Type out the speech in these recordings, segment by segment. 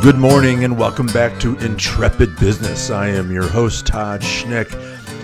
Good morning and welcome back to Intrepid Business. I am your host, Todd Schnick.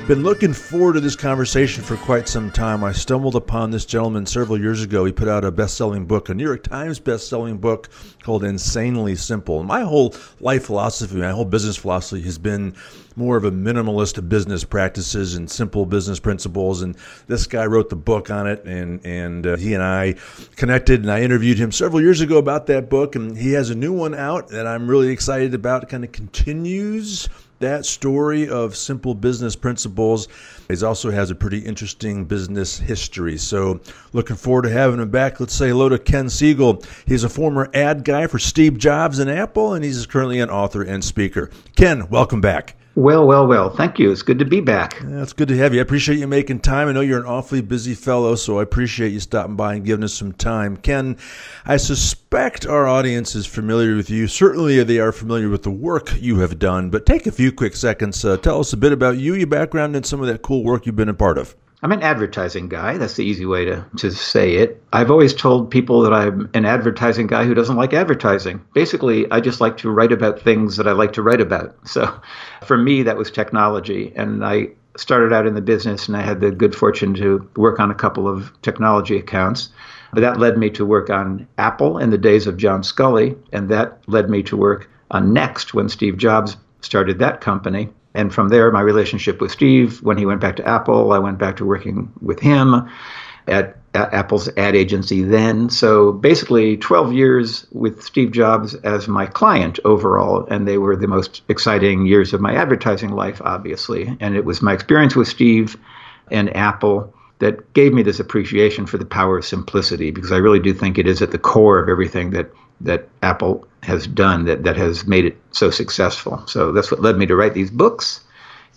Been looking forward to this conversation for quite some time. I stumbled upon this gentleman several years ago. He put out a best selling book, a New York Times best selling book called Insanely Simple. My whole life philosophy, my whole business philosophy has been more of a minimalist business practices and simple business principles. And this guy wrote the book on it, and and uh, he and I connected, and I interviewed him several years ago about that book, and he has a new one out that I'm really excited about. Kind of continues that story of simple business principles. He also has a pretty interesting business history. So, looking forward to having him back. Let's say hello to Ken Segall. He's a former ad guy for Steve Jobs and Apple, and he's currently an author and speaker. Ken, welcome back. Well, well, well. Thank you. It's good to be back. Yeah, it's good to have you. I appreciate you making time. I know you're an awfully busy fellow, so I appreciate you stopping by and giving us some time. Ken, I suspect our audience is familiar with you. Certainly, they are familiar with the work you have done, but take a few quick seconds. Uh, tell us a bit about you, your background, and some of that cool work you've been a part of. I'm an advertising guy. That's the easy way to, to say it. I've always told people that I'm an advertising guy who doesn't like advertising. Basically, I just like to write about things that I like to write about. So for me, that was technology. And I started out in the business and I had the good fortune to work on a couple of technology accounts. But that led me to work on Apple in the days of John Sculley. And that led me to work on NeXT when Steve Jobs started that company. And from there, my relationship with Steve, when he went back to Apple, I went back to working with him at, at Apple's ad agency then. So basically, 12 years with Steve Jobs as my client overall. And they were the most exciting years of my advertising life, obviously. And it was my experience with Steve and Apple that gave me this appreciation for the power of simplicity because I really do think it is at the core of everything that that Apple has done that, that has made it so successful. So that's what led me to write these books.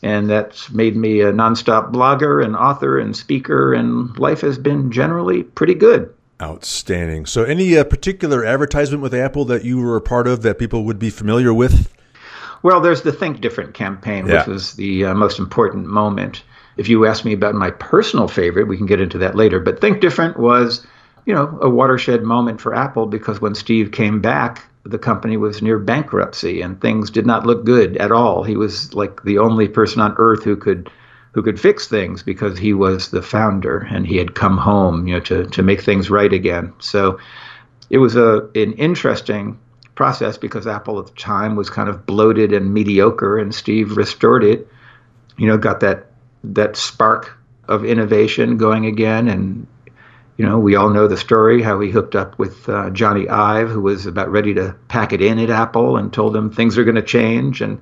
And that's made me a nonstop blogger and author and speaker, and life has been generally pretty good. Outstanding. So, any uh, particular advertisement with Apple that you were a part of that people would be familiar with? Well, there's the Think Different campaign, yeah. which was the uh, most important moment. If you ask me about my personal favorite, we can get into that later. But Think Different was you know, a watershed moment for Apple because when Steve came back, the company was near bankruptcy and things did not look good at all. He was like the only person on earth who could who could fix things because he was the founder and he had come home, you know, to to make things right again. So it was a an interesting process because Apple at the time was kind of bloated and mediocre and Steve restored it. You know, got that that spark of innovation going again and you know, we all know the story how he hooked up with uh, Jony Ive, who was about ready to pack it in at Apple and told him things are going to change. And,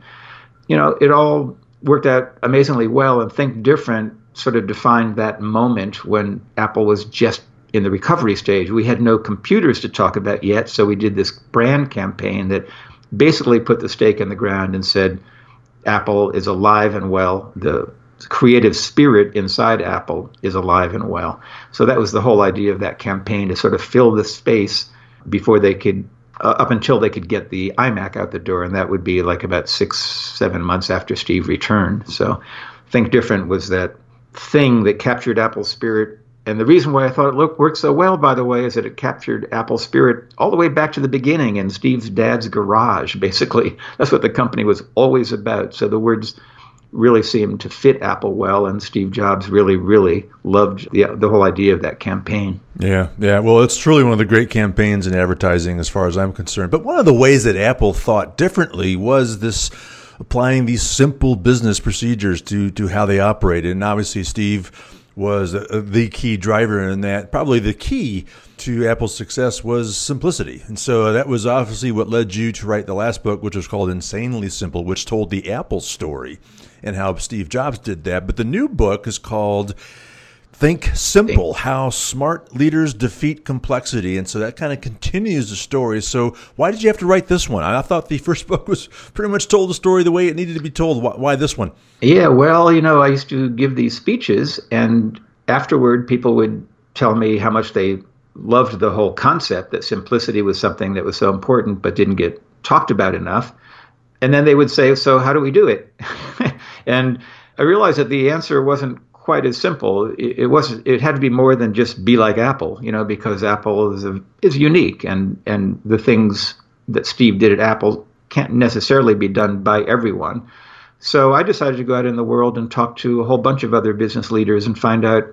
you know, it all worked out amazingly well. And Think Different sort of defined that moment when Apple was just in the recovery stage. We had no computers to talk about yet. So we did this brand campaign that basically put the stake in the ground and said, Apple is alive and well. The creative spirit inside Apple is alive and well. So that was the whole idea of that campaign to sort of fill the space before they could, uh, up until they could get the iMac out the door, and that would be like about six, seven months after Steve returned. So Think Different was that thing that captured Apple's spirit. And the reason why I thought it looked, worked so well, by the way, is that it captured Apple's spirit all the way back to the beginning in Steve's dad's garage, basically. That's what the company was always about. So the words really seemed to fit Apple well, and Steve Jobs really, really loved the, the whole idea of that campaign. Yeah, yeah. Well, it's truly one of the great campaigns in advertising, as far as I'm concerned. But one of the ways that Apple thought differently was this applying these simple business procedures to to how they operated. And obviously, Steve was uh, uh, the key driver in that. Probably the key to Apple's success was simplicity. And so that was obviously what led you to write the last book, which was called Insanely Simple, which told the Apple story and how Steve Jobs did that. But the new book is called Think Simple How Smart Leaders Defeat Complexity. And so that kind of continues the story. So, why did you have to write this one? I thought the first book was pretty much told the story the way it needed to be told. Why, why this one? Yeah, well, you know, I used to give these speeches, and afterward, people would tell me how much they loved the whole concept that simplicity was something that was so important but didn't get talked about enough. And then they would say, So, how do we do it? and I realized that the answer wasn't quite as simple. It, it wasn't. It had to be more than just be like Apple, you know, because Apple is a, is unique, and and the things that Steve did at Apple can't necessarily be done by everyone. So I decided to go out in the world and talk to a whole bunch of other business leaders and find out,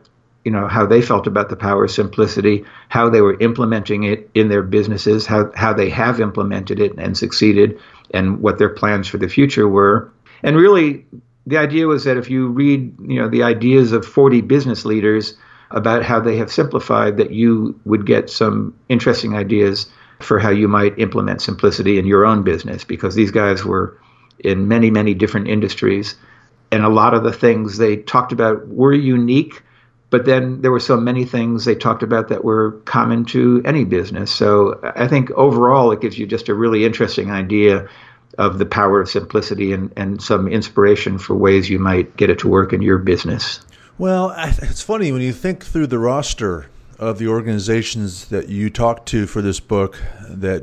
you know, how they felt about the power of simplicity, how they were implementing it in their businesses, how how they have implemented it and succeeded, and what their plans for the future were. And really, the idea was that if you read, you know, the ideas of 40 business leaders about how they have simplified, that you would get some interesting ideas for how you might implement simplicity in your own business, because these guys were in many, many different industries. And a lot of the things they talked about were unique, but then there were so many things they talked about that were common to any business. So I think overall it gives you just a really interesting idea of the power of simplicity and, and some inspiration for ways you might get it to work in your business. Well, it's funny when you think through the roster of the organizations that you talked to for this book that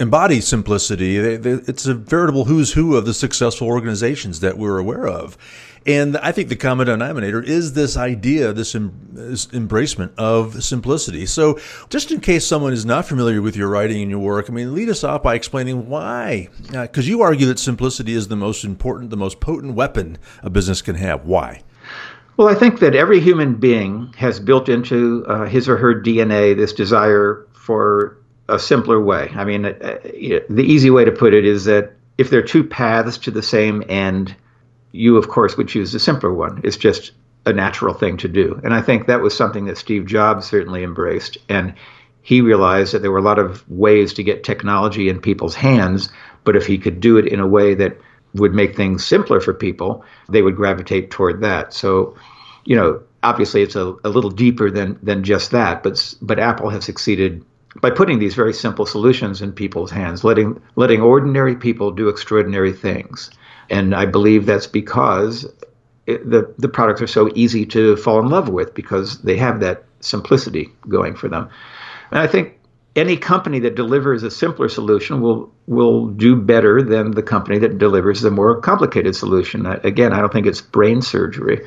embody simplicity. It's a veritable who's who of the successful organizations that we're aware of. And I think the common denominator is this idea, this, em- this, embracement of simplicity. So, just in case someone is not familiar with your writing and your work, I mean, lead us off by explaining why. Because uh, you argue that simplicity is the most important, the most potent weapon a business can have. Why? Well, I think that every human being has built into uh, his or her DNA this desire for a simpler way. I mean, uh, the easy way to put it is that if there are two paths to the same end, you, of course, would choose the simpler one. It's just a natural thing to do. And I think that was something that Steve Jobs certainly embraced. And he realized that there were a lot of ways to get technology in people's hands, but if he could do it in a way that would make things simpler for people, they would gravitate toward that. So, you know, obviously it's a, a little deeper than than just that, but but Apple has succeeded by putting these very simple solutions in people's hands, letting letting ordinary people do extraordinary things. And I believe that's because it, the the products are so easy to fall in love with because they have that simplicity going for them. And I think any company that delivers a simpler solution will will do better than the company that delivers the more complicated solution. Again, I don't think it's brain surgery.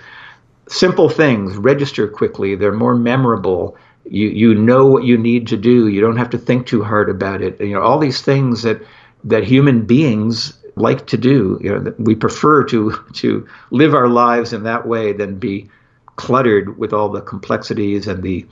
Simple things register quickly. They're more memorable. You you know what you need to do. You don't have to think too hard about it. You know all these things that that human beings like to do. You know, we prefer to to live our lives in that way than be cluttered with all the complexities and the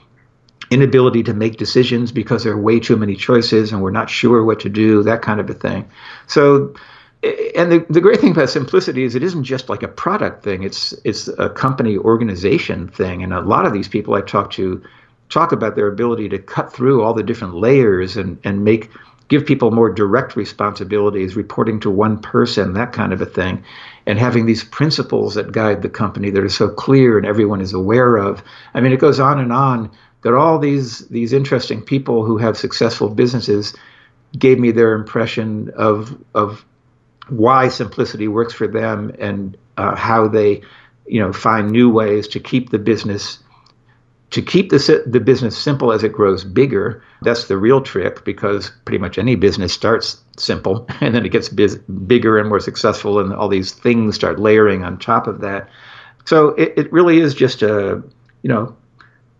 inability to make decisions because there are way too many choices and we're not sure what to do, that kind of a thing. So and the, the great thing about simplicity is it isn't just like a product thing it's it's a company organization thing and a lot of these people i talk to talk about their ability to cut through all the different layers and and make give people more direct responsibilities, reporting to one person, that kind of a thing, and having these principles that guide the company that are so clear and everyone is aware of. I mean, it goes on and on. That all these these interesting people who have successful businesses gave me their impression of of why simplicity works for them and uh, how they, you know, find new ways to keep the business to keep the, the business simple as it grows bigger, that's the real trick because pretty much any business starts simple and then it gets biz- bigger and more successful, and all these things start layering on top of that. So it, it really is just a, you know,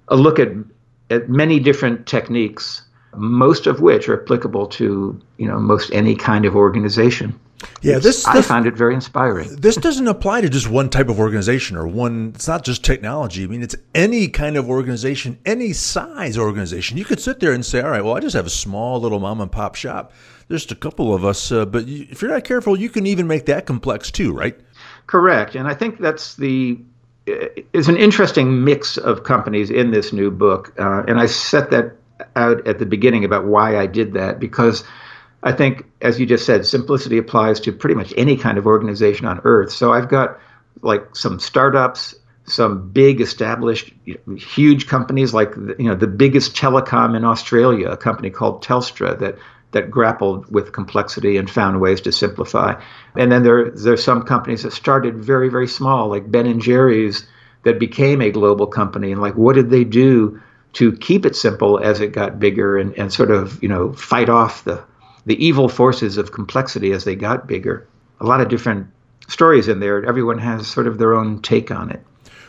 a look at, at many different techniques, most of which are applicable to, you know, most any kind of organization. Yeah, this, I find it very inspiring. This doesn't apply to just one type of organization or one. It's not just technology. I mean, it's any kind of organization, any size organization. You could sit there and say, "All right, well, I just have a small little mom and pop shop. There's just a couple of us, uh, but you, if you're not careful, you can even make that complex too, right?" Correct, and I think that's the is an interesting mix of companies in this new book, uh, and I set that out at the beginning about why I did that because I think, as you just said, simplicity applies to pretty much any kind of organization on earth. So I've got like some startups, some big established huge companies like you know the biggest telecom in Australia, a company called Telstra that that grappled with complexity and found ways to simplify. And then there there's some companies that started very very small like Ben and Jerry's that became a global company and like what did they do to keep it simple as it got bigger and, and sort of you know fight off the the evil forces of complexity as they got bigger. A lot of different stories in there. Everyone has sort of their own take on it.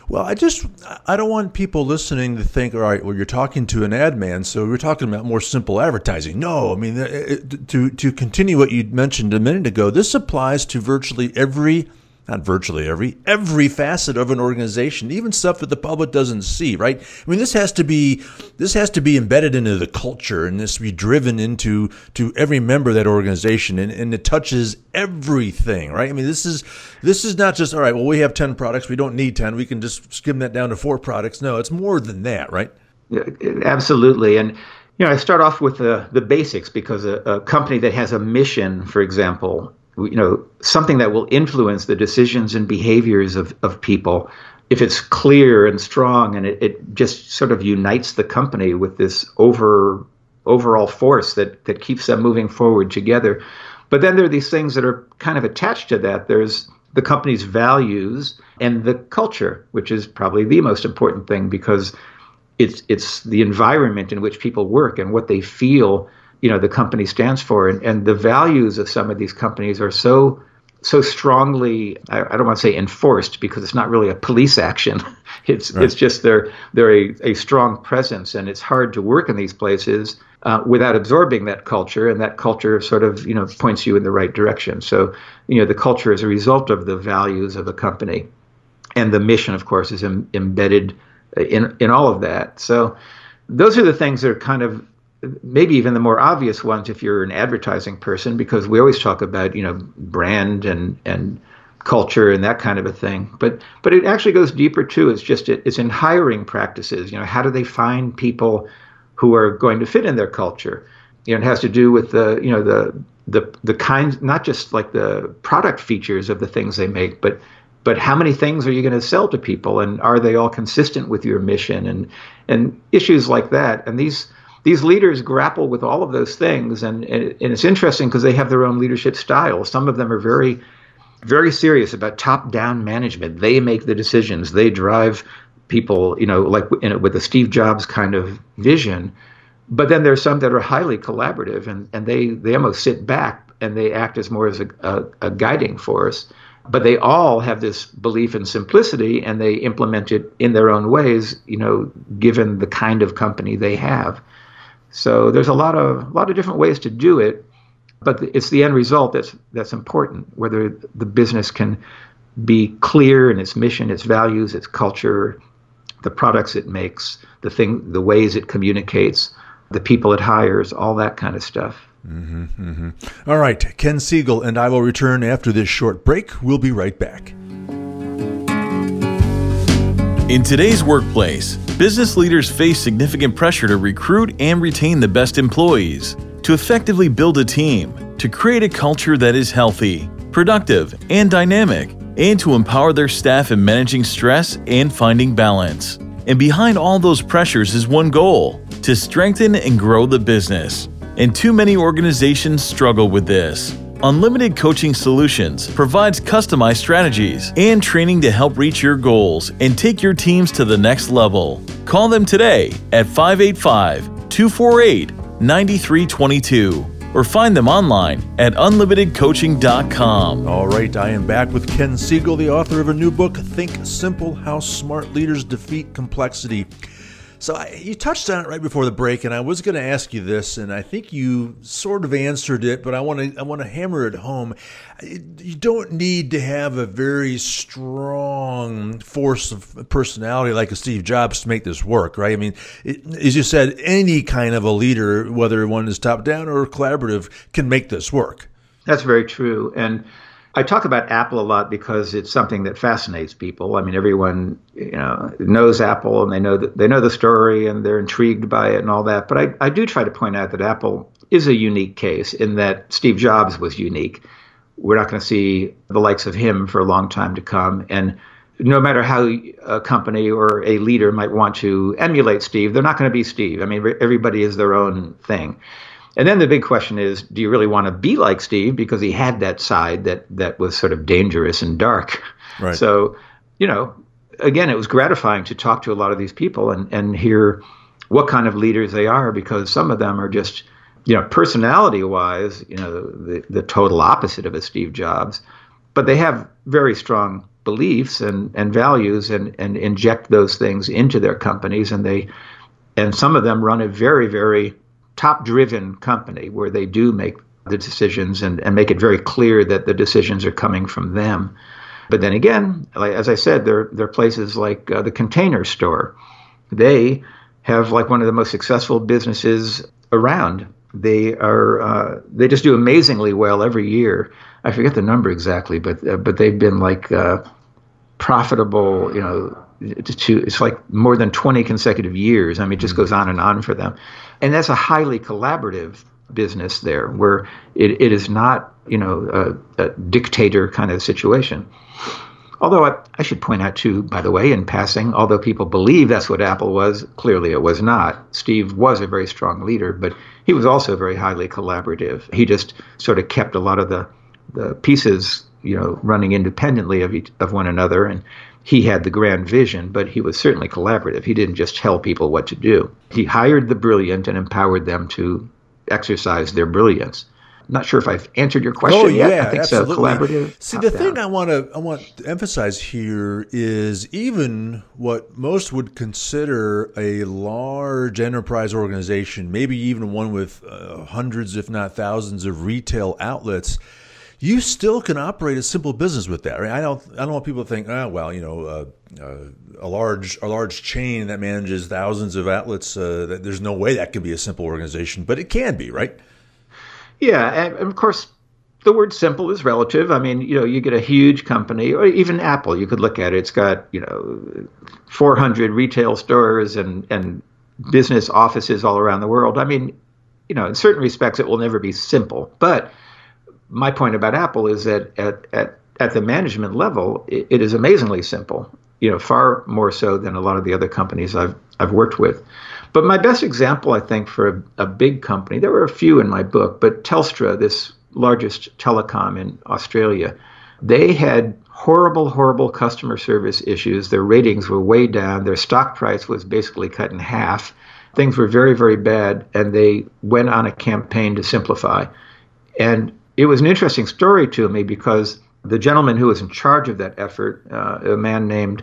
Well, I just I don't want people listening to think, all right, well, you're talking to an ad man, so we're talking about more simple advertising. No, I mean uh, uh, to to continue what you mentioned a minute ago, this applies to virtually every not virtually every every facet of an organization, even stuff that the public doesn't see, right? I mean, this has to be this has to be embedded into the culture and this be driven into to every member of that organization, and, and it touches everything, right? I mean, this is this is not just all right. Well, we have ten products, we don't need ten, we can just skim that down to four products. No, it's more than that, right? Yeah, absolutely, and you know, I start off with the the basics because a, a company that has a mission, for example, you know something that will influence the decisions and behaviors of, of people if it's clear and strong and it, it just sort of unites the company with this over overall force that that keeps them moving forward together. But then there are these things that are kind of attached to that. There's the company's values and the culture which is probably the most important thing because it's it's the environment in which people work and what they feel you know the company stands for. And, and the values of some of these companies are so so strongly I, I, don't want to say enforced because it's not really a police action. It's right. it's just they're they're a, a strong presence and it's hard to work in these places uh, without absorbing that culture and that culture sort of you know points you in the right direction. So you know the culture is a result of the values of a company and the mission of course is Im- embedded in in all of that. So those are the things that are kind of maybe even the more obvious ones if you're an advertising person because we always talk about you know brand and and culture and that kind of a thing. But but it actually goes deeper too. It's just it, it's in hiring practices. You know how do they find people who are going to fit in their culture? You know it has to do with the you know the the the kinds not just like the product features of the things they make but but how many things are you going to sell to people? And are they all consistent with your mission? And and issues like that. And these these leaders grapple with all of those things, and, and, and it's interesting because they have their own leadership style. Some of them are very, very serious about top-down management. They make the decisions. They drive people, you know, like with the Steve Jobs kind of vision. But then there's some that are highly collaborative, and, and they they almost sit back and they act as more as a, a, a guiding force but they all have this belief in simplicity and they implement it in their own ways you know given the kind of company they have so there's a lot of a lot of different ways to do it, but it's the end result that's that's important. Whether the business can be clear in its mission, its values, its culture, the products it makes, the thing, the ways it communicates, the people it hires, all that kind of stuff. Mm-hmm, mm-hmm. All right, Ken Segall and I will return after this short break. We'll be right back. In today's workplace, business leaders face significant pressure to recruit and retain the best employees, to effectively build a team, to create a culture that is healthy, productive, and dynamic, and to empower their staff in managing stress and finding balance. And behind all those pressures is one goal to strengthen and grow the business. And too many organizations struggle with this. Unlimited Coaching Solutions provides customized strategies and training to help reach your goals and take your teams to the next level. Call them today at 585 248 9322 or find them online at unlimitedcoaching.com. All right, I am back with Ken Segall, the author of a new book, Think Simple How Smart Leaders Defeat Complexity. So I, you touched on it right before the break, and I was going to ask you this, and I think you sort of answered it, but I want to I want to hammer it home. You don't need to have a very strong force of personality like a Steve Jobs to make this work, right? I mean, it, as you said, any kind of a leader, whether one is top down or collaborative, can make this work. That's very true, and I talk about Apple a lot because it's something that fascinates people. I mean, everyone you know knows Apple and they know that they know the story and they're intrigued by it and all that. But I, I do try to point out that Apple is a unique case in that Steve Jobs was unique. We're not going to see the likes of him for a long time to come. And no matter how a company or a leader might want to emulate Steve, they're not going to be Steve. I mean, everybody is their own thing. And then the big question is, do you really want to be like Steve because he had that side that that was sort of dangerous and dark. Right. So, you know, again, it was gratifying to talk to a lot of these people and and hear what kind of leaders they are because some of them are just, you know, personality wise, you know, the the total opposite of a Steve Jobs, but they have very strong beliefs and, and values and, and inject those things into their companies and they and some of them run a very very top driven company where they do make the decisions and, and make it very clear that the decisions are coming from them but then again like, as i said there, there are places like uh, the container store they have like one of the most successful businesses around they are uh, they just do amazingly well every year. I forget the number exactly, but uh, but they've been like uh, profitable. You know, to it's like more than twenty consecutive years. I mean, it just mm-hmm. goes on and on for them, and that's a highly collaborative business there, where it, it is not you know a, a dictator kind of situation. Although I, I, should point out, too, by the way, in passing, although people believe that's what Apple was, clearly it was not. Steve was a very strong leader, but he was also very highly collaborative. He just sort of kept a lot of the, the pieces, you know, running independently of, each, of one another. And he had the grand vision, but he was certainly collaborative. He didn't just tell people what to do. He hired the brilliant and empowered them to exercise their brilliance not sure if I've answered your question oh, yet. Yeah, I think absolutely. so. Collaborative. See, the thing I want to I want to emphasize here is even what most would consider a large enterprise organization, maybe even one with uh, hundreds, if not thousands, of retail outlets. You still can operate a simple business with that, right? I don't. I don't want people to think, oh, well, you know, uh, uh, a large a large chain that manages thousands of outlets. Uh, there's no way that can be a simple organization, but it can be, right? Yeah, and of course, the word simple is relative. I mean, you know, you get a huge company, or even Apple, you could look at it. It's got, you know, 400 retail stores and, and business offices all around the world. I mean, you know, in certain respects, it will never be simple. But my point about Apple is that at, at, at the management level, it, it is amazingly simple, you know, far more so than a lot of the other companies I've, I've worked with. But my best example, I think, for a, a, big company, there were a few in my book, but Telstra, this largest telecom in Australia, they had horrible, horrible customer service issues. Their ratings were way down. Their stock price was basically cut in half. Things were very, very bad, and they went on a campaign to simplify. And it was an interesting story to me because the gentleman who was in charge of that effort, uh, a man named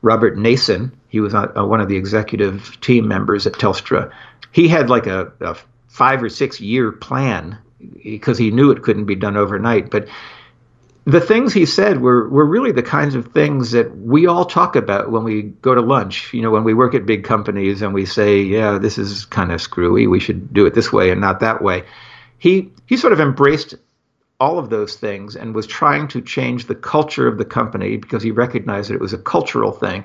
Robert Nason, he was uh, one of the executive team members at Telstra. He had like a, a five or six year plan because he knew it couldn't be done overnight. But the things he said were, were really the kinds of things that we all talk about when we go to lunch. You know, when we work at big companies and we say, yeah, this is kind of screwy. We should do it this way and not that way. He, he sort of embraced all of those things and was trying to change the culture of the company because he recognized that it was a cultural thing.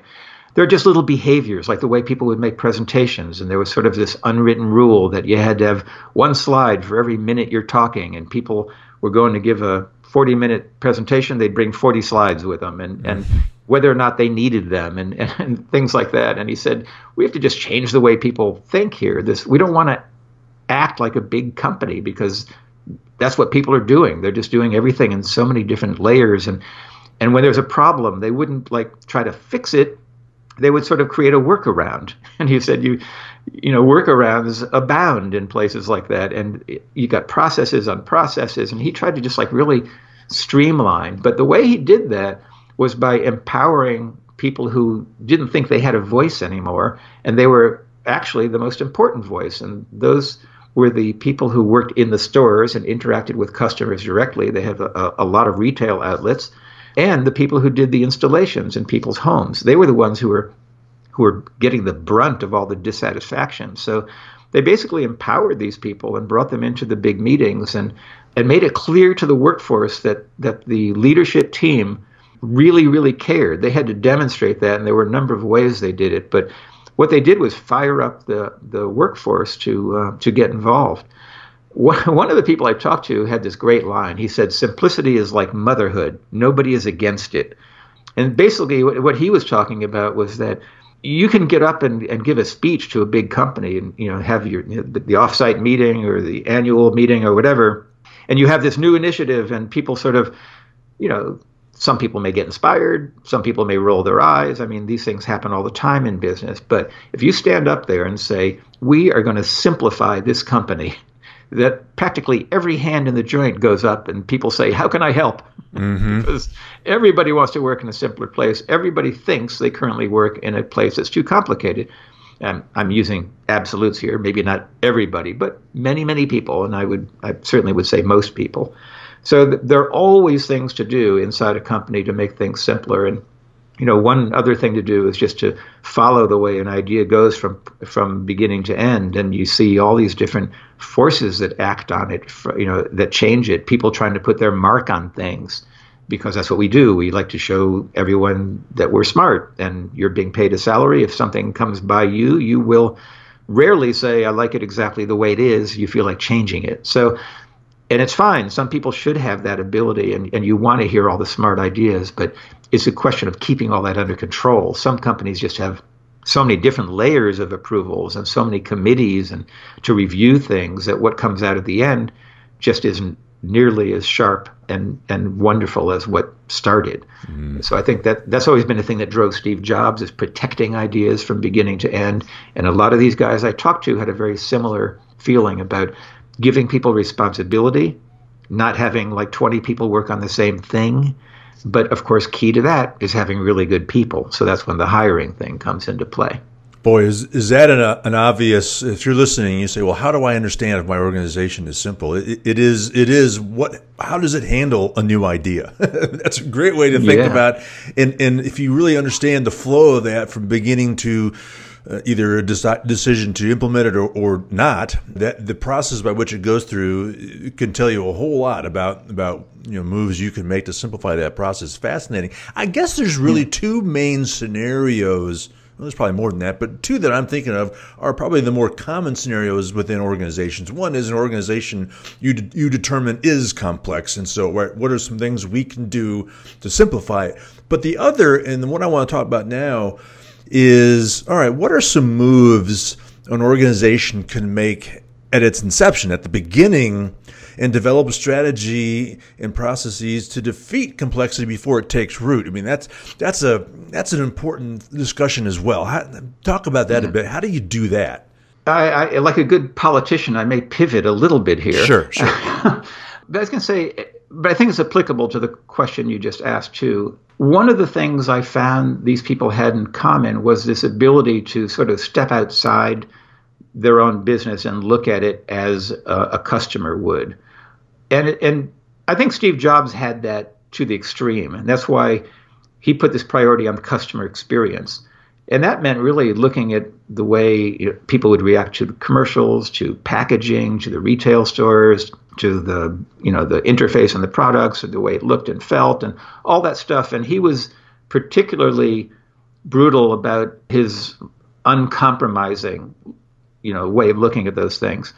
There are just little behaviors, like the way people would make presentations, and there was sort of this unwritten rule that you had to have one slide for every minute you're talking, and people were going to give a 40 minute presentation, they'd bring 40 slides with them, and, and whether or not they needed them, and, and, and things like that. And he said, We have to just change the way people think here. This We don't want to act like a big company because that's what people are doing. They're just doing everything in so many different layers and and when there's a problem, they wouldn't like try to fix it. They would sort of create a workaround. And he said you you know workarounds abound in places like that and you got processes on processes and he tried to just like really streamline. But the way he did that was by empowering people who didn't think they had a voice anymore and they were actually the most important voice and those were the people who worked in the stores and interacted with customers directly. They have a, a, lot of retail outlets, and the people who did the installations in people's homes. They were the ones who were who were getting the brunt of all the dissatisfaction. So they basically empowered these people and brought them into the big meetings and and made it clear to the workforce that that the leadership team really really cared. They had to demonstrate that, and there were a number of ways they did it, but what they did was fire up the, the workforce to, uh, to get involved. One of the people I talked to had this great line. He said, Simplicity is like motherhood, nobody is against it. And basically, what he was talking about was that you can get up and, and give a speech to a big company and you know have your the offsite meeting or the annual meeting or whatever, and you have this new initiative, and people sort of, you know, some people may get inspired, some people may roll their eyes. I mean, these things happen all the time in business. But if you stand up there and say, "We are going to simplify this company," that practically every hand in the joint goes up and people say, How can I help? Mm-hmm. because everybody wants to work in a simpler place. Everybody thinks they currently work in a place that's too complicated. And I'm using absolutes here, maybe not everybody, but many, many people, and I would I certainly would say most people. So th- there are always things to do inside a company to make things simpler. And you know, one other thing to do is just to follow the way an idea goes from from beginning to end, and you see all these different forces that act on it, you know, that change it. People trying to put their mark on things because that's what we do. We like to show everyone that we're smart, and you're being paid a salary. If something comes by you, you will rarely say, "I like it exactly the way it is." You feel like changing it. So and it's fine. Some people should have that ability, and, and you want to hear all the smart ideas, but it's a question of keeping all that under control. Some companies just have so many different layers of approvals and so many committees and to review things that what comes out at the end just isn't nearly as sharp and, and wonderful as what started. Mm. So I think that that's always been a thing that drove Steve Jobs is protecting ideas from beginning to end. And a lot of these guys I talked to had a very similar feeling about giving people responsibility, not having like 20 people work on the same thing. But of course, key to that is having really good people. So that's when the hiring thing comes into play. Boy, is is that an, an obvious? If you're listening, you say, "Well, how do I understand if my organization is simple?" It, it is. It is. What? How does it handle a new idea? That's a great way to think yeah. about. And and if you really understand the flow of that from beginning to uh, either a decision to implement it or, or not, that the process by which it goes through can tell you a whole lot about about you know moves you can make to simplify that process. Fascinating. I guess there's really two main scenarios. Well, there's probably more than that, but two that I'm thinking of are probably the more common scenarios within organizations. One is an organization you de- you determine is complex, and so what are some things we can do to simplify it? But the other, and the one I want to talk about now is all right, what are some moves an organization can make at its inception, at the beginning, and develop a strategy and processes to defeat complexity before it takes root? I mean, that's that's a that's an important discussion as well. How, talk about that a mm-hmm. bit. How do you do that? I, I, like a good politician, I may pivot a little bit here. Sure, sure. but I was going to say, but I think it's applicable to the question you just asked too. One of the things I found these people had in common was this ability to sort of step outside their own business and look at it as a, a customer would. And and I think Steve Jobs had that to the extreme, and that's why he put this priority on customer experience. And that meant really looking at the way you know, people would react to commercials, to packaging, to the retail stores, to the you know the interface and the products and the way it looked and felt and all that stuff. And he was particularly brutal about his uncompromising you know way of looking at those things.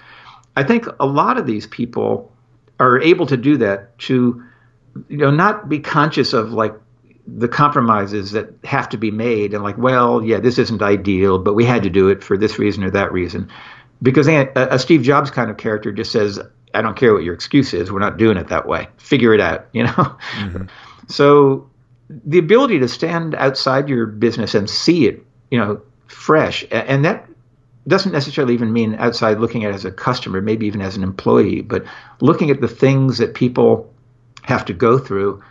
I think a lot of these people are able to do that to you know not be conscious of like the compromises that have to be made and like well yeah this isn't ideal but we had to do it for this reason or that reason because a, a steve jobs kind of character just says I don't care what your excuse is. We're not doing it that way. Figure it out, you know? Mm-hmm. So the ability to stand outside your business and see it, you know, fresh, and that doesn't necessarily even mean outside looking at it as a customer, maybe even as an employee, but looking at the things that people have to go through.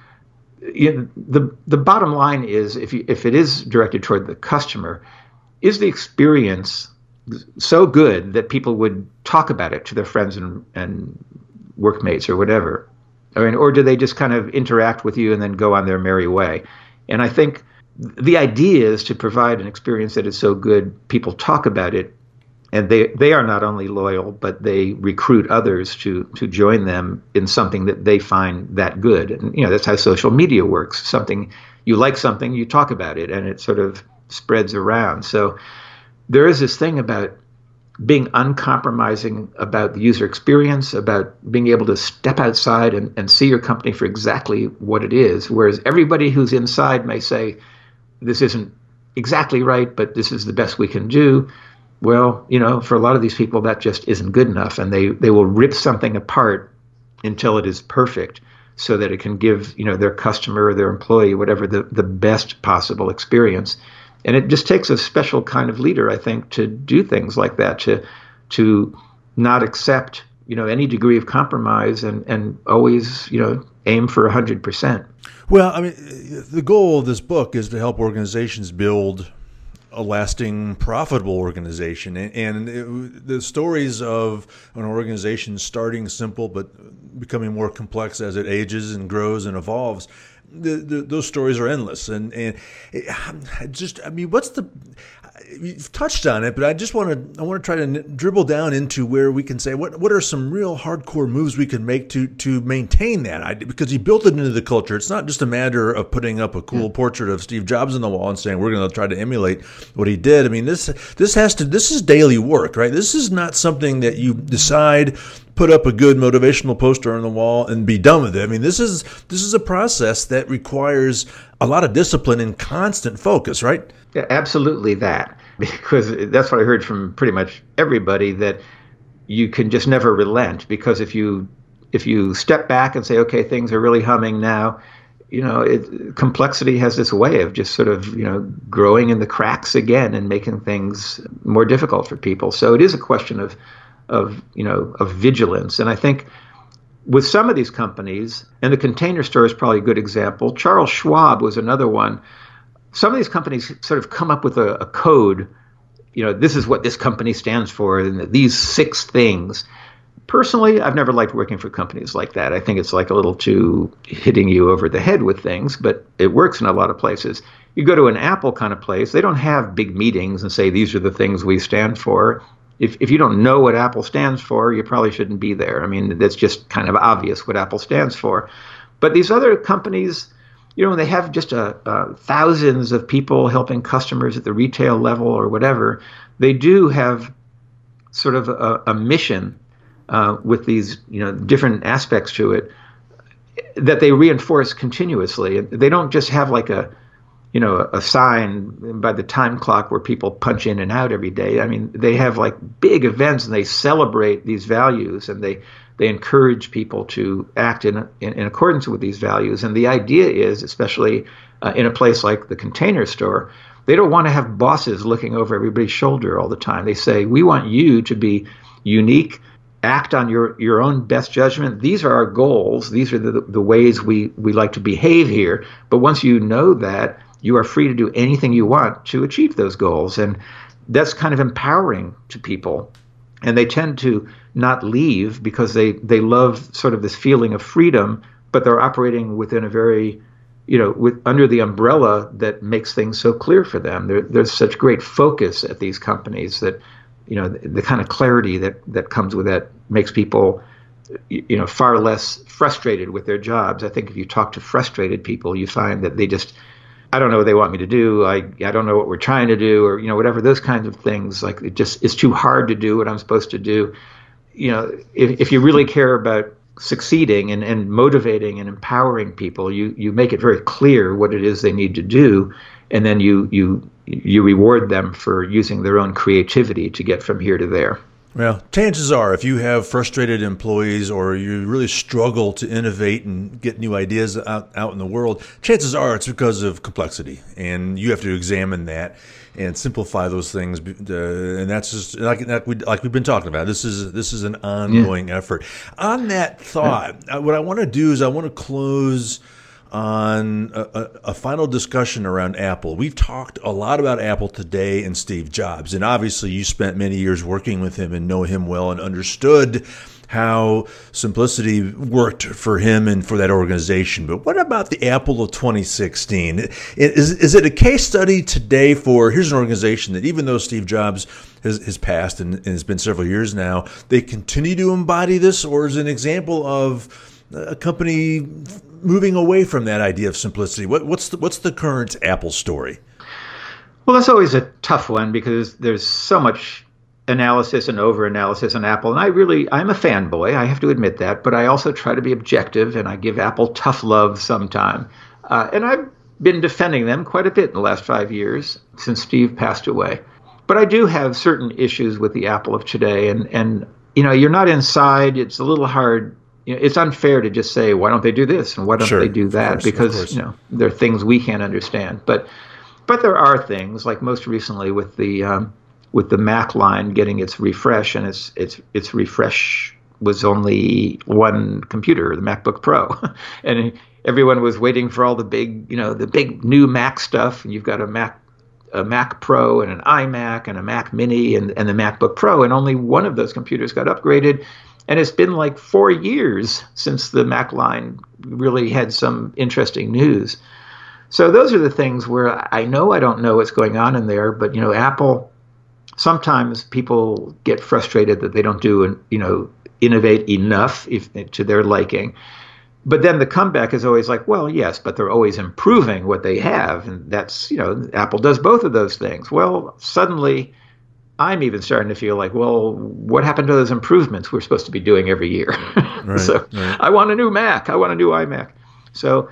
You know, the the bottom line is if you, if it is directed toward the customer, is the experience so good that people would talk about it to their friends and, and workmates or whatever. I mean, or do they just kind of interact with you and then go on their merry way? And I think the idea is to provide an experience that is so good, people talk about it, and they, they are not only loyal, but they recruit others to to join them in something that they find that good. And you know, that's how social media works. Something you like something, you talk about it, and it sort of spreads around. So there is this thing about being uncompromising about the user experience, about being able to step outside and, and see your company for exactly what it is. Whereas everybody who's inside may say, this isn't exactly right, but this is the best we can do. Well, you know, for a lot of these people, that just isn't good enough, and they, they will rip something apart until it is perfect so that it can give, you know, their customer or their employee whatever the, the best possible experience and it just takes a special kind of leader, I think, to do things like that, to to not accept you know any degree of compromise and and always you know aim for hundred percent. Well, I mean, the goal of this book is to help organizations build a lasting, profitable organization. And, and it, the stories of an organization starting simple but becoming more complex as it ages and grows and evolves the, the, those stories are endless, and and it, just I mean, what's the you've touched on it, but I just want to I want to try to dribble down into where we can say what what are some real hardcore moves we can make to to maintain that I, because he built it into the culture. It's not just a matter of putting up a cool yeah. portrait of Steve Jobs on the wall and saying we're going to try to emulate what he did. I mean this this has to this is daily work, right? This is not something that you decide put up a good motivational poster on the wall and be done with it. I mean, this is this is a process that requires a lot of discipline and constant focus, right? Yeah, absolutely that. Because that's what I heard from pretty much everybody that you can just never relent because if you if you step back and say, okay, things are really humming now, you know, it, complexity has this way of just sort of, you know, growing in the cracks again and making things more difficult for people. So it is a question of of you know of vigilance. And I think with some of these companies, and the container store is probably a good example. Charles Schwab was another one. Some of these companies sort of come up with a, a code. You know, this is what this company stands for, and these six things. Personally, I've never liked working for companies like that. I think it's like a little too hitting you over the head with things, but it works in a lot of places. You go to an Apple kind of place, they don't have big meetings and say, these are the things we stand for if, if you don't know what Apple stands for, you probably shouldn't be there. I mean, that's just kind of obvious what Apple stands for. But these other companies, you know, when they have just a, a thousands of people helping customers at the retail level or whatever. They do have sort of a, a mission uh, with these, you know, different aspects to it that they reinforce continuously. They don't just have like a you know, a sign by the time clock where people punch in and out every day. I mean, they have like big events and they celebrate these values and they they encourage people to act in in, in accordance with these values. And the idea is, especially uh, in a place like the Container Store, they don't want to have bosses looking over everybody's shoulder all the time. They say, we want you to be unique act on your, your own best judgment. These are our goals. These are the, the ways we, we like to behave here. But once you know that, you are free to do anything you want to achieve those goals. And that's kind of empowering to people. And they tend to not leave because they, they love sort of this feeling of freedom, but they're operating within a very, you know, with under the umbrella that makes things so clear for them. There, there's such great focus at these companies that, you know, the, the kind of clarity that, that comes with that makes people you know far less frustrated with their jobs. I think if you talk to frustrated people, you find that they just I don't know what they want me to do. I I don't know what we're trying to do, or you know whatever those kinds of things. Like it just it's too hard to do what I'm supposed to do. You know, if if you really care about succeeding and, and motivating and empowering people, you you make it very clear what it is they need to do, and then you you you reward them for using their own creativity to get from here to there. Well, chances are, if you have frustrated employees or you really struggle to innovate and get new ideas out, out in the world, chances are it's because of complexity. And you have to examine that and simplify those things. Uh, and that's just like, like, we, like we've been talking about. This is, this is an ongoing yeah. effort. On that thought, yeah. Uh, what I want to do is I want to close – on a, a, final discussion around Apple. We've talked a lot about Apple today and Steve Jobs, and obviously you spent many years working with him and know him well and understood how simplicity worked for him and for that organization. But what about the Apple of 2016? Is, is it a case study today for here's an organization that even though Steve Jobs has, has passed and, and has been several years now, they continue to embody this, or is an example of a company moving away from that idea of simplicity. What, what's the, what's the current Apple story? Well, that's always a tough one because there's so much analysis and over analysis on Apple. And I really, I'm a fanboy. I have to admit that. But I also try to be objective and I give Apple tough love sometime. Uh, and I've been defending them quite a bit in the last five years since Steve passed away. But I do have certain issues with the Apple of today. And, and you know, you're not inside. It's a little hard. You know, it's unfair to just say, why don't they do this and why don't sure, they do that? Course, because, you know, there are things we can't understand. But but there are things like most recently with the um, with the Mac line getting its refresh, and its its its refresh was only one computer, the MacBook Pro, and everyone was waiting for all the big, you know, the big new Mac stuff. And you've got a Mac a Mac Pro and an iMac and a Mac Mini and, and the MacBook Pro, and only one of those computers got upgraded. And it's been like four years since the Mac line really had some interesting news. So those are the things where I know I don't know what's going on in there, but you know, Apple sometimes people get frustrated that they don't do and you know innovate enough if, to their liking. But then the comeback is always like well yes but they're always improving what they have. And that's you know apple does both of those things. Well suddenly i'm even starting to feel like well what happened to those improvements we're supposed to be doing every year? Right, so right. i want a new mac. I want a new imac. So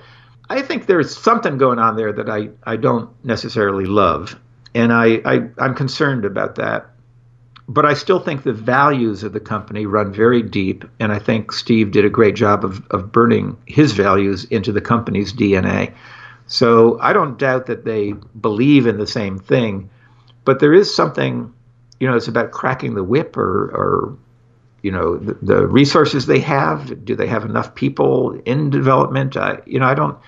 i think there's something going on there that i, I don't necessarily love and I, I I'm concerned about that. But I still think the values of the company run very deep, and I think Steve did a great job of, of burning his values into the company's DNA. So I don't doubt that they believe in the same thing, but there is something, you know, it's about cracking the whip or, or you know, the, the resources they have. Do they have enough people in development? I, you know, I don't,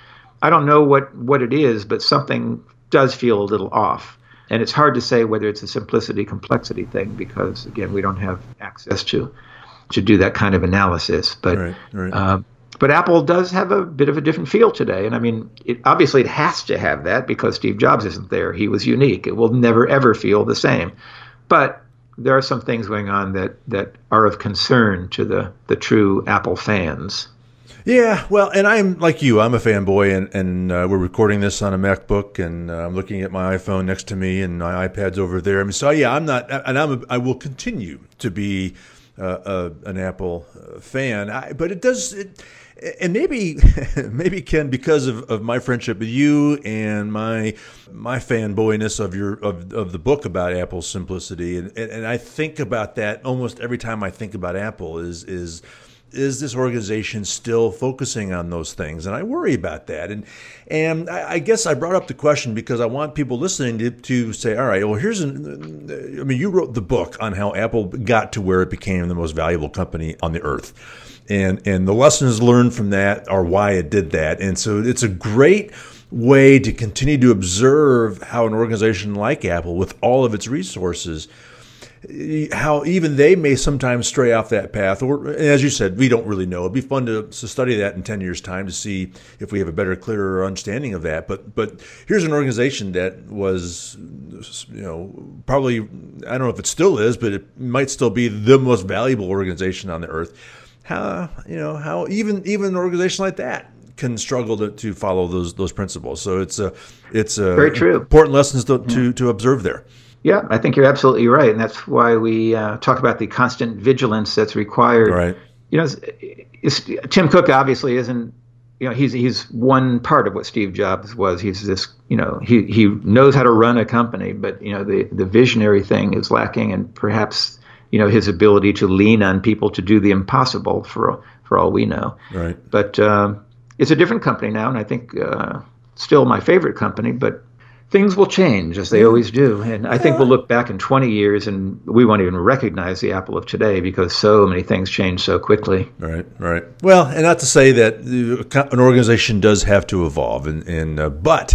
I don't know what what it is, but something does feel a little off. And it's hard to say whether it's a simplicity complexity thing because again we don't have access to to do that kind of analysis. But right, right. Uh, but Apple does have a bit of a different feel today, and I mean, it, obviously it has to have that because Steve Jobs isn't there. He was unique. It will never ever feel the same. But there are some things going on that that are of concern to the the true Apple fans. Yeah, well, and I'm like you. I'm a fanboy, and and uh, we're recording this on a MacBook, and uh, I'm looking at my iPhone next to me, and my iPad's over there. I mean, so yeah, I'm not, and I'm, a, I will continue to be uh, an Apple uh, fan. I, but it does, it, and maybe, maybe Ken, because of, of my friendship with you and my my fanboyness of your of, of the book about Apple's simplicity, and, and and I think about that almost every time I think about Apple is is is this organization still focusing on those things? And I worry about that. And and I, I guess I brought up the question because I want people listening to, to say, all right, well, here's an. I mean, you wrote the book on how Apple got to where it became the most valuable company on the earth. And and the lessons learned from that are why it did that. And so it's a great way to continue to observe how an organization like Apple, with all of its resources, how even they may sometimes stray off that path. Or, as you said, we don't really know. It'd be fun to, to study that in 10 years' time to see if we have a better, clearer understanding of that. But, but here's an organization that was, you know, probably, I don't know if it still is, but it might still be the most valuable organization on the earth. How, you know, how even, even an organization like that can struggle to, to follow those, those principles. So it's a, it's a very true important lessons to, to, hmm. to observe there. Yeah, I think you're absolutely right, and that's why we uh, talk about the constant vigilance that's required. Right. You know, it's, it's, Tim Cook obviously isn't. You know, he's he's one part of what Steve Jobs was. He's this. You know, he he knows how to run a company, but you know, the the visionary thing is lacking, and perhaps you know his ability to lean on people to do the impossible for for all we know. Right. But um, it's a different company now, and I think uh, still my favorite company, but things will change as they always do. And I think we'll look back in 20 years and we won't even recognize the Apple of today because so many things change so quickly. Right, right. Well, and not to say that an organization does have to evolve, and, and uh, but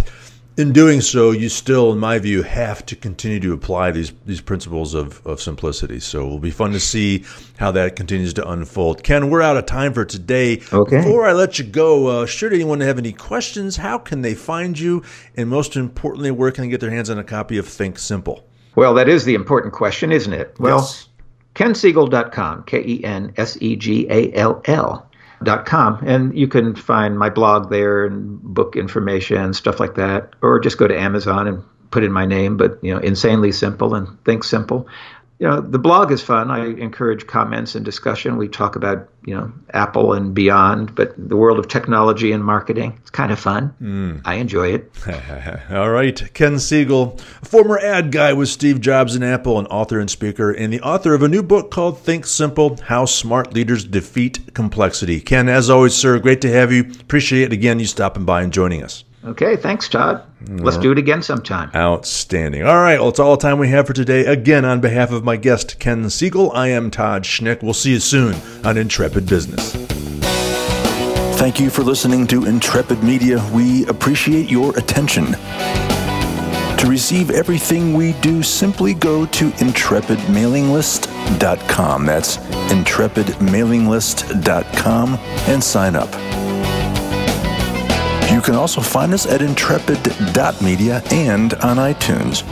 in doing so, you still, in my view, have to continue to apply these these principles of, of simplicity. So it'll be fun to see how that continues to unfold. Ken, we're out of time for today. Okay. Before I let you go, uh, should anyone have any questions, how can they find you? And most importantly, where can they get their hands on a copy of Think Simple? Well, that is the important question, isn't it? Well, yes. kensegall.com, K E N S E G A L L dot com. And you can find my blog there and book information stuff like that. Or just go to amazon and put in my name but you know insanely simple and think simple you know, the blog is fun. I encourage comments and discussion. We talk about, you know, Apple and beyond, but the world of technology and marketing, it's kind of fun. Mm. I enjoy it. All right. Ken Segall, former ad guy with Steve Jobs and Apple, an author and speaker, and the author of a new book called Think Simple How Smart Leaders Defeat Complexity. Ken, as always, sir, great to have you. Appreciate it again, you stopping by and joining us. Okay, thanks, Todd. Let's do it again sometime. Outstanding. All right, well, it's all the time we have for today. Again, on behalf of my guest, Ken Segall, I am Todd Schnick. We'll see you soon on Intrepid Business. Thank you for listening to Intrepid Media. We appreciate your attention. To receive everything we do, simply go to intrepidmailinglist.com. That's intrepidmailinglist.com and sign up. You can also find us at intrepid.media and on iTunes.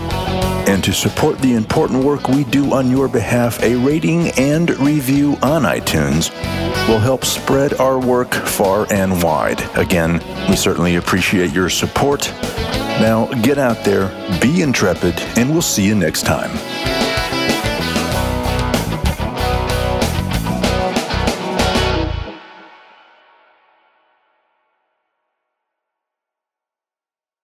And to support the important work we do on your behalf, a rating and review on iTunes will help spread our work far and wide. Again, we certainly appreciate your support. Now, get out there, be intrepid, and we'll see you next time.